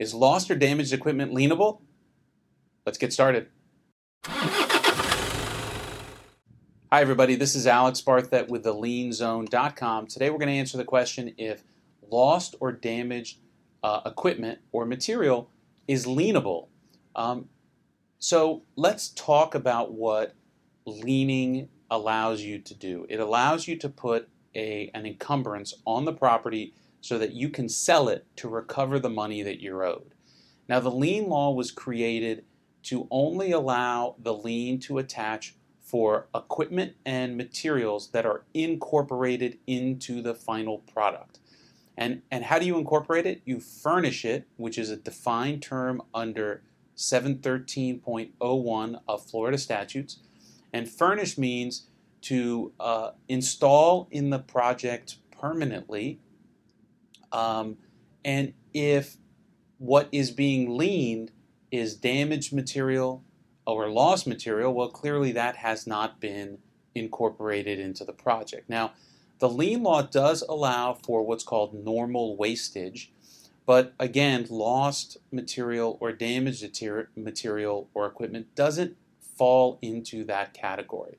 Is lost or damaged equipment lienable? Let's get started. Hi, everybody. This is Alex Barthet with the lienzone.com. Today, we're going to answer the question if lost or damaged uh, equipment or material is lienable. Um, so, let's talk about what liening allows you to do. It allows you to put a, an encumbrance on the property so that you can sell it to recover the money that you're owed. Now, the lien law was created to only allow the lien to attach for equipment and materials that are incorporated into the final product. And, and how do you incorporate it? You furnish it, which is a defined term under 713.01 of Florida statutes. And furnish means to uh, install in the project permanently. Um, and if what is being liened is damaged material or lost material, well, clearly that has not been incorporated into the project. Now, the lien law does allow for what's called normal wastage, but again, lost material or damaged material or equipment doesn't fall into that category.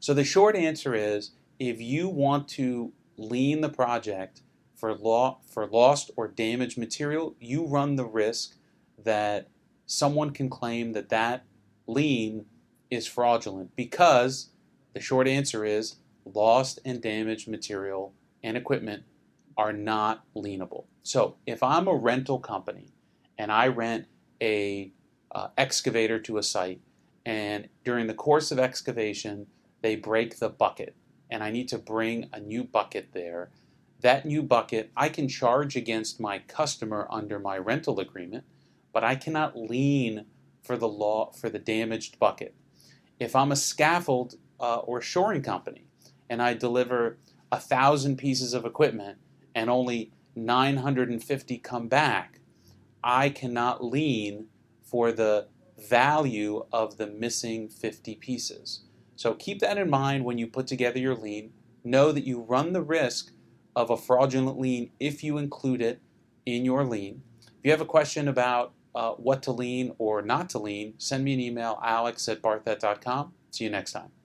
So the short answer is if you want to lien the project for, law, for lost or damaged material, you run the risk that someone can claim that that lien is fraudulent because the short answer is lost and damaged material and equipment are not lienable. So if I'm a rental company and I rent a uh, excavator to a site and during the course of excavation they break the bucket and I need to bring a new bucket there, that new bucket I can charge against my customer under my rental agreement, but I cannot lien for the law for the damaged bucket. If I'm a scaffold uh, or shoring company and I deliver a thousand pieces of equipment and only 950 come back, I cannot lien for the value of the missing 50 pieces. So keep that in mind when you put together your lien. Know that you run the risk of a fraudulent lien if you include it in your lien. If you have a question about uh, what to lien or not to lien, send me an email, alex at barthet.com. See you next time.